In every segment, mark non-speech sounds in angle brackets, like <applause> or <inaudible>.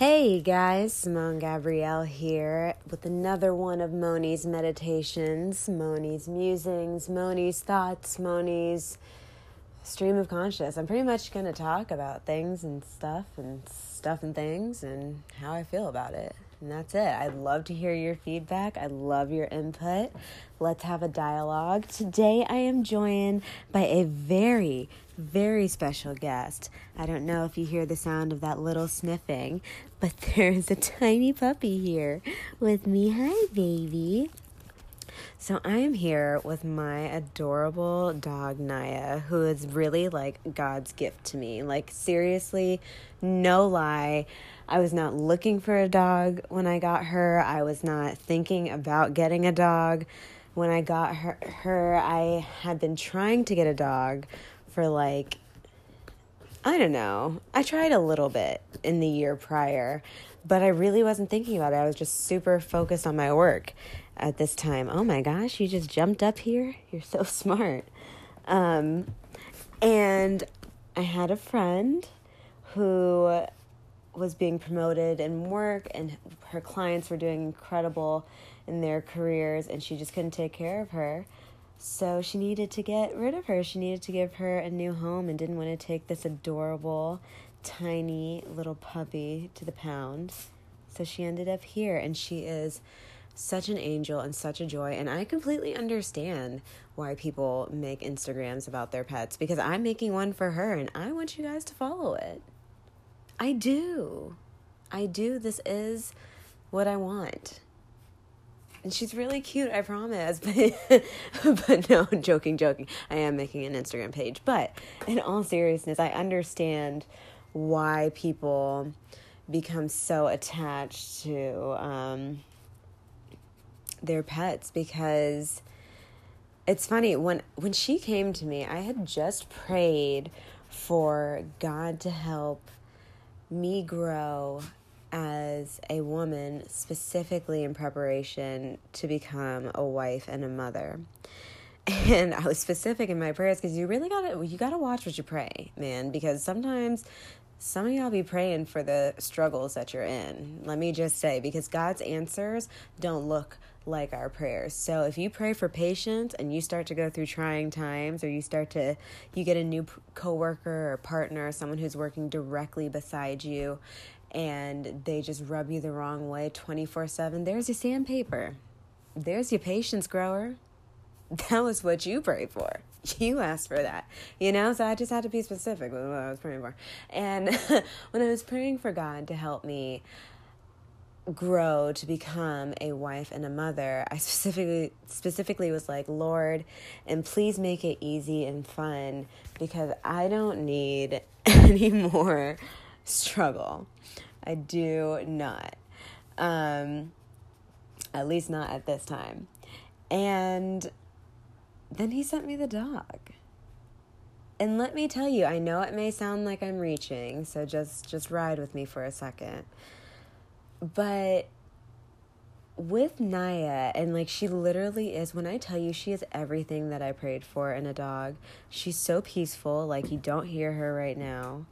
Hey guys, Simone Gabrielle here with another one of Moni's meditations, Moni's musings, Moni's thoughts, Moni's stream of conscious. I'm pretty much going to talk about things and stuff and stuff and things and how I feel about it. And that's it. I'd love to hear your feedback. I love your input. Let's have a dialogue. Today I am joined by a very, very special guest. I don't know if you hear the sound of that little sniffing, but <laughs> there's a tiny puppy here with me. Hi, baby. So I am here with my adorable dog Naya, who is really like God's gift to me. Like seriously, no lie. I was not looking for a dog when I got her. I was not thinking about getting a dog when I got her. Her, I had been trying to get a dog for like I don't know. I tried a little bit in the year prior, but I really wasn't thinking about it. I was just super focused on my work at this time. Oh my gosh, you just jumped up here? You're so <laughs> smart. Um, and I had a friend who was being promoted in work and her clients were doing incredible in their careers and she just couldn't take care of her. So she needed to get rid of her. She needed to give her a new home and didn't want to take this adorable, tiny little puppy to the pound. So she ended up here and she is such an angel and such a joy. And I completely understand why people make Instagrams about their pets because I'm making one for her and I want you guys to follow it. I do. I do. This is what I want. And she's really cute, I promise. But, <laughs> but no, joking, joking. I am making an Instagram page. But in all seriousness, I understand why people become so attached to um, their pets because it's funny when when she came to me, I had just prayed for God to help me grow as a woman, specifically in preparation to become a wife and a mother. <laughs> And I was specific in my prayers because you really gotta you gotta watch what you pray, man, because sometimes some of y'all be praying for the struggles that you're in. Let me just say, because God's answers don't look like our prayers. So if you pray for patience and you start to go through trying times or you start to you get a new coworker or partner, someone who's working directly beside you and they just rub you the wrong way 24/7, there's your sandpaper. There's your patience grower. <laughs> That was what you prayed for. <laughs> You asked for that. You know, so I just had to be specific with what I was praying for. And <laughs> when I was praying for God to help me grow to become a wife and a mother i specifically specifically was like lord and please make it easy and fun because i don't need any more struggle. I do not. Um at least not at this time. And then he sent me the dog. And let me tell you i know it may sound like i'm reaching so just just ride with me for a second. But with Naya, and like she literally is, when I tell you she is everything that I prayed for in a dog, she's so peaceful, like you don't hear her right now.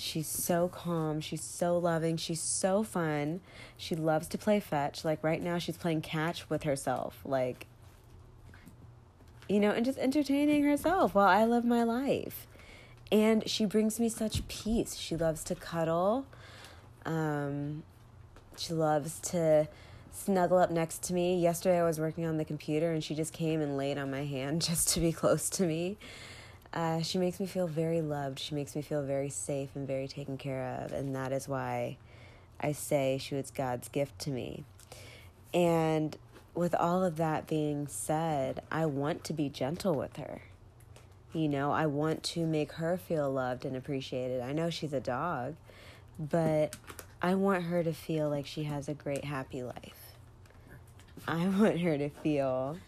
She's so calm, she's so loving, she's so fun. She loves to play fetch. Like right now, she's playing catch with herself, like, you know, and just entertaining herself while I live my life. And she brings me such peace. She loves to cuddle. Um, she loves to snuggle up next to me. Yesterday I was working on the computer and she just came and laid on my hand <laughs> just to be close to me. Uh, she makes me feel very loved. She makes me feel very safe and very taken care of. And that is why I say she was God's gift to me. And with all of that being said, I want to be gentle with her. You know, I want to make her feel loved and appreciated. I know she's a dog, but I want her to feel like she has a great, happy life. I want her to feel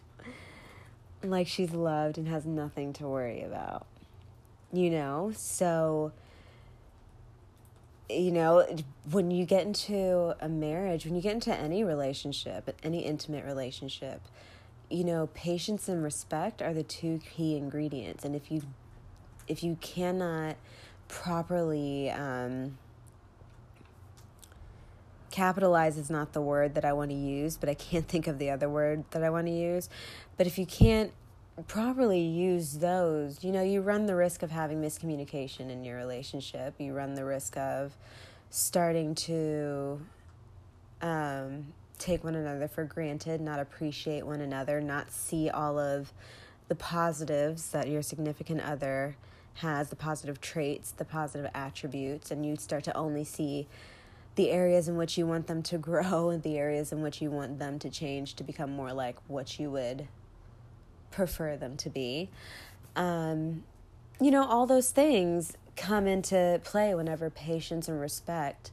like she's loved and has nothing to worry about. You know? So, you know, when you get into a marriage, when you get into any relationship, any intimate relationship, you know, patience and respect are the two key ingredients. And if you if you cannot properly um, capitalize is not the word that I want to use, but I can't <laughs> think of the other word that I want to use. But if you can't properly use those, you know, you run the risk of having miscommunication in your relationship. You run the risk of starting to um, take one another for granted, not appreciate one another, not see all of the positives that your significant other has, the positive traits, the positive attributes, and you start to only see the areas in which you want them to <laughs> grow and the areas in which you want them to change to become more like what you would prefer them to be. Um, you know, all those things come into play whenever patience and respect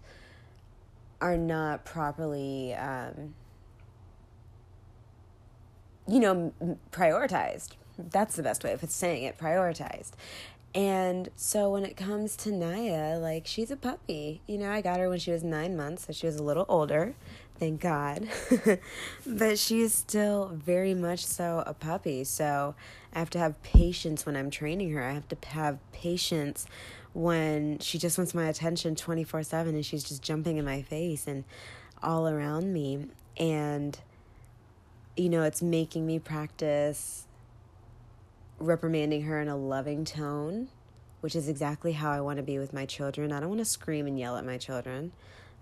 are not properly, um, you know, prioritized. That's the best way of saying it prioritized. And so when it comes to Naya, like she's a puppy. You know, I got her when she was nine months, so she was a little older, thank God. <laughs> but she's still very much so a puppy. So I have to have patience when I'm training her. I have to have patience when she just wants my attention 24 7 and she's just jumping in my face and all around me. And, you know, it's making me practice reprimanding her in a loving tone, which is exactly how I want to be with my children. I don't want to scream and yell at my children.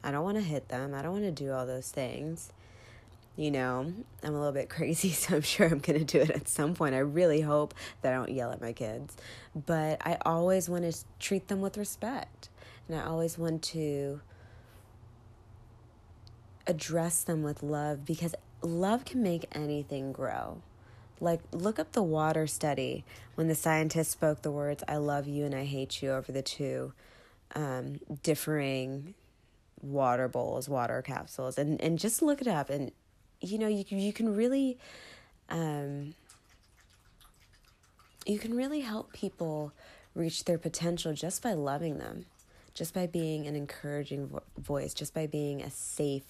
I don't want to hit them. I don't want to do all those things. You know, I'm a little bit <laughs> crazy, so I'm sure I'm going to do it at some point. I really hope that I don't yell at my kids. But I always want to treat them with respect. And I always want to address them with love because love can make anything grow. Like, look up the water study when the scientists spoke the words, I love you and I hate you over the two um, differing water bowls, water capsules, and, and just look it up. And, you know, you you can really, um, you can really help people reach their potential just by loving them, just by being an encouraging vo- voice, just by being a safe,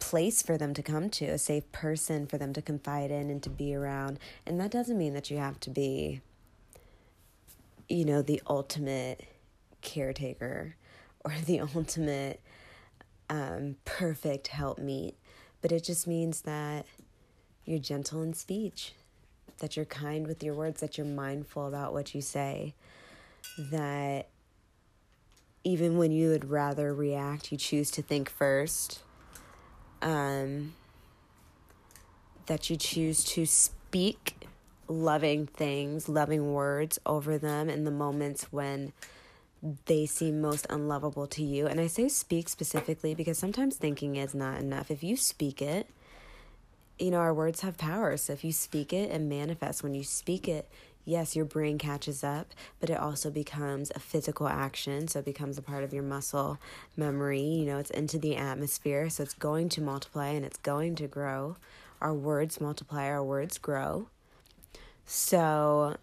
place for them to come to, a safe person for them to confide in and to be around. And that doesn't mean that you have to be, you know, the ultimate caretaker or the <laughs> ultimate um, perfect helpmeet, but it just means that you're gentle in speech, that you're kind with your words, that you're mindful about what you say, that even when you would rather react, you choose to think first um, that you choose to speak loving things, loving words over them in the moments when they seem most unlovable to you. And I say speak specifically because sometimes thinking is not enough. If you speak it, you know, our words have power. So if you speak it and manifest, when you speak it, yes, your brain catches up, but it also becomes a physical action. So it becomes a part of your muscle memory. You know, it's into the atmosphere. So it's going to multiply and it's going to grow. Our words multiply, our words grow. So,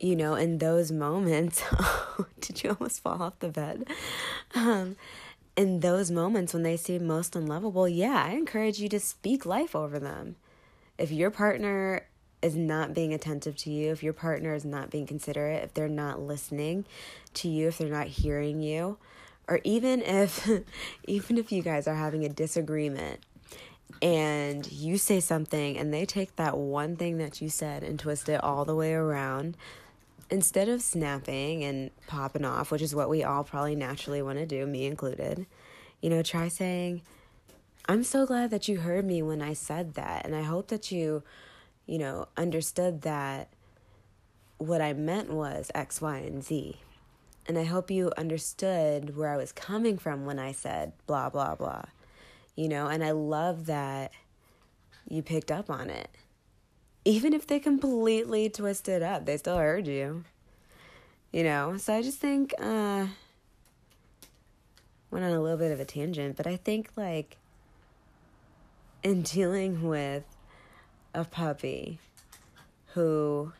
you know, in those moments, <laughs> did you almost fall off the bed? Um, in those moments when they seem most unlovable, yeah, I encourage you to speak life over them. If your partner is not being attentive to you, if your partner is not being considerate, if they're not listening to you, if they're not hearing you, or even if <laughs> even if you guys are having a disagreement and you say something and they take that one thing that you said and twist it all the way around, instead of snapping and popping off, which is what we all probably naturally want to do, me included, you know, try saying, I'm so glad that you heard me when I said that. And I hope that you you know, understood that what I meant was X, Y, and Z. And I hope you understood where I was coming from when I said blah, blah, blah. You know, and I love that you picked up on it. Even if they completely twisted up, they still heard you. You know, so I just think, uh, went on a little bit of a tangent, but I think like in dealing with a puppy who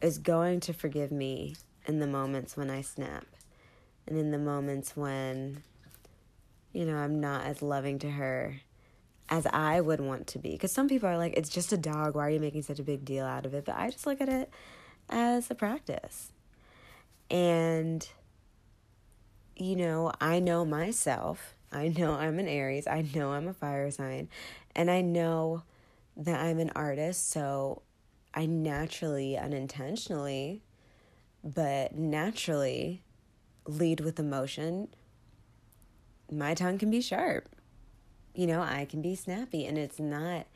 is going to forgive me in the moments when I snap and in the moments when, you know, I'm not as loving to her as I would want to be. Because some people are like, it's just a dog. Why are you making such a big deal out of it? But I just look at it as a practice. And, you know, I know myself I know I'm an Aries. I know I'm a fire sign. And I know that I'm an artist. So I naturally, unintentionally, but naturally lead with emotion. My tongue can be sharp. You know, I can be snappy, and it's not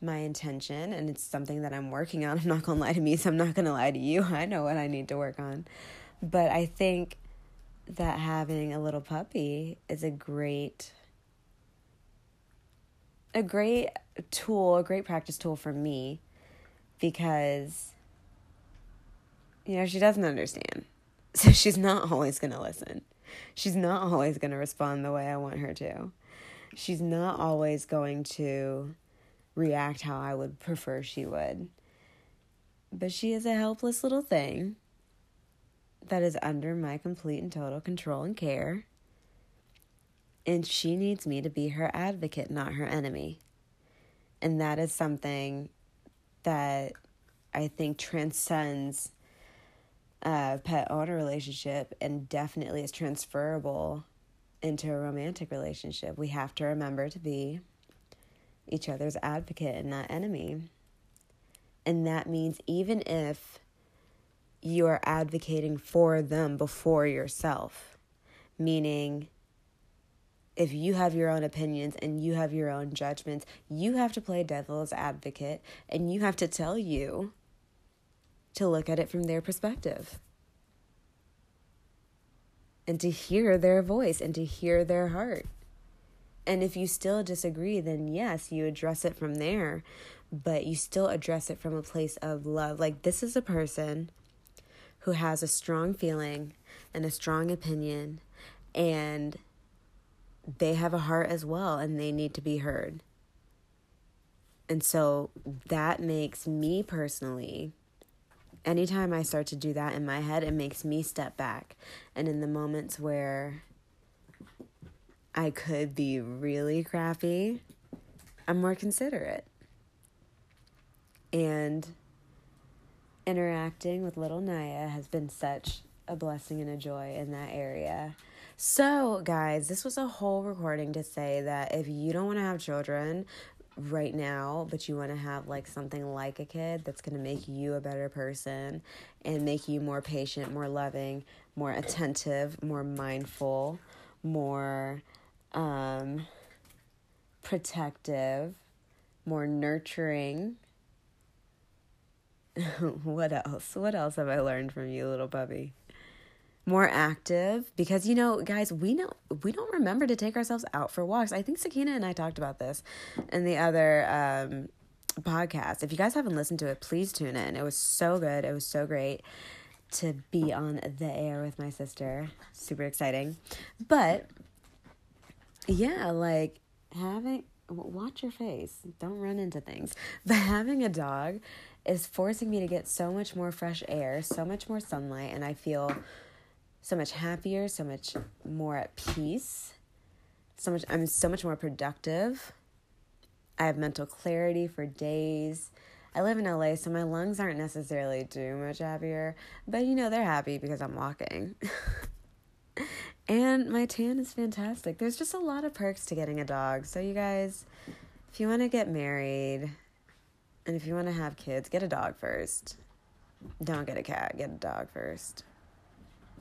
my intention and it's something that I'm working on. <laughs> I'm not to lie to me, so I'm not to lie to you. <laughs> I know what I need to work on. But I think that having a little puppy is a great a great tool, a great practice tool for me because you know, she doesn't understand. <laughs> So she's not always going to listen. She's not always going to respond the way I want her to. She's not always going to react how I would prefer she would. But she is a helpless little thing that is under my complete and total control and care. And she needs me to be her advocate, not her enemy. And that is something that I think transcends a pet owner relationship and definitely is transferable into a romantic relationship. We have to remember to be each other's advocate and not enemy. And that means even if you are advocating for them before yourself, meaning if you have your own opinions and you have your own judgments, you have to play devil's advocate and you have to tell you to look at it from their perspective and to hear their voice and to hear their heart. And if you still disagree, then yes, you address it from there, but you still address it from a place of love. Like, this is a person who has a strong feeling and a strong opinion, and they have a heart as well, and they need to be heard. And so that makes me personally, anytime I start to do that in my head, it makes me step back. And in the moments where I could be really crappy, I'm more considerate. And interacting with little Naya has been such a blessing and a joy in that area. So, guys, this was a whole recording to say that if you don't want to have children right now, but you want to have like something like a kid that's going to make you a better person and make you more patient, more loving, more attentive, more mindful, more um, protective, more nurturing. <laughs> what else? What else have I learned from you, little puppy? More active because you know, guys, we know we don't remember to take ourselves out for walks. I think Sakina and I talked about this in the other um, podcast. If you guys haven't listened to it, please tune in. It was so good. It was so great to be on the air with my sister. Super exciting. But yeah, like having watch your face. Don't run into things. <laughs> But having a dog is forcing me to get so much more fresh air, so much more sunlight, and I feel so much happier, so much more at peace. So much I'm so much more productive. I have mental clarity for days. I live in LA, so my lungs aren't necessarily too much happier, but you know, they're happy because I'm walking. <laughs> And my tan is fantastic. There's just a lot of perks to getting a dog. So, you guys, if you want to get married and if you want to have kids, get a dog first. Don't get a cat, get a dog first.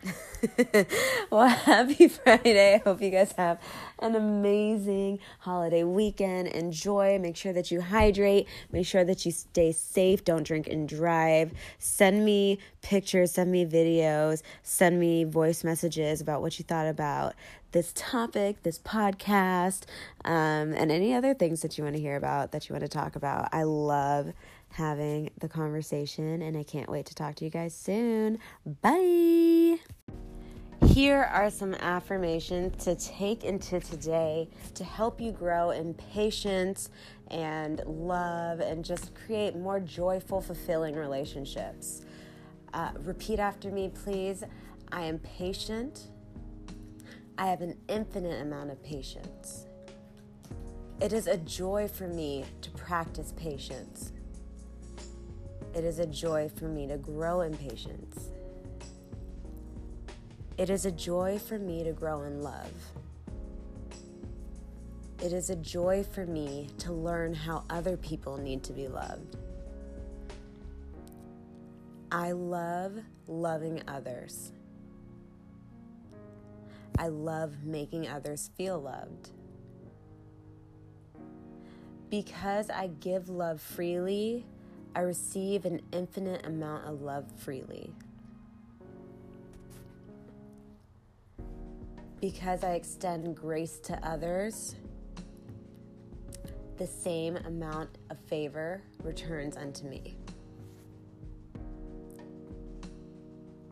<laughs> well, happy <laughs> Friday. I hope you guys have an amazing holiday weekend. Enjoy. Make sure that you hydrate. Make sure that you stay safe. Don't drink and drive. Send me pictures, send me videos, send me voice messages about what you thought about this topic, this podcast, um, and any other things that you want to hear about, that you want to talk about. I love having the conversation, and I can't wait to talk to you guys soon. Bye. Here are some affirmations to take into today to help you grow in patience and love and just create more joyful, fulfilling relationships. Uh, repeat after me, please. I am patient. I have an infinite amount of patience. It is a joy for me to practice patience. It is a joy for me to grow in patience. It is a joy for me to grow in love. It is a joy for me to learn how other people need to be loved. I love loving others. I love making others feel loved. Because I give love freely, I receive an infinite amount of love freely. Because I extend grace to others, the same amount of favor returns unto me.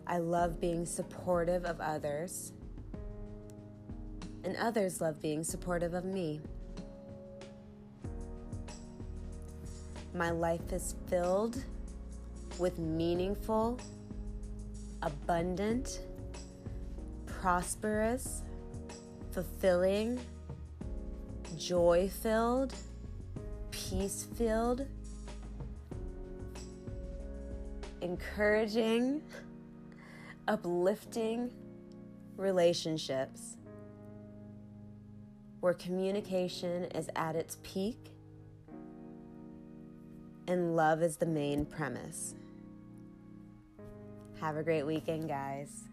I love being supportive of others, and others love being supportive of me. My life is filled with meaningful, abundant, prosperous, fulfilling, joy filled, peace filled, encouraging, uplifting relationships where communication is at its peak and love is the main premise. Have a great weekend, guys.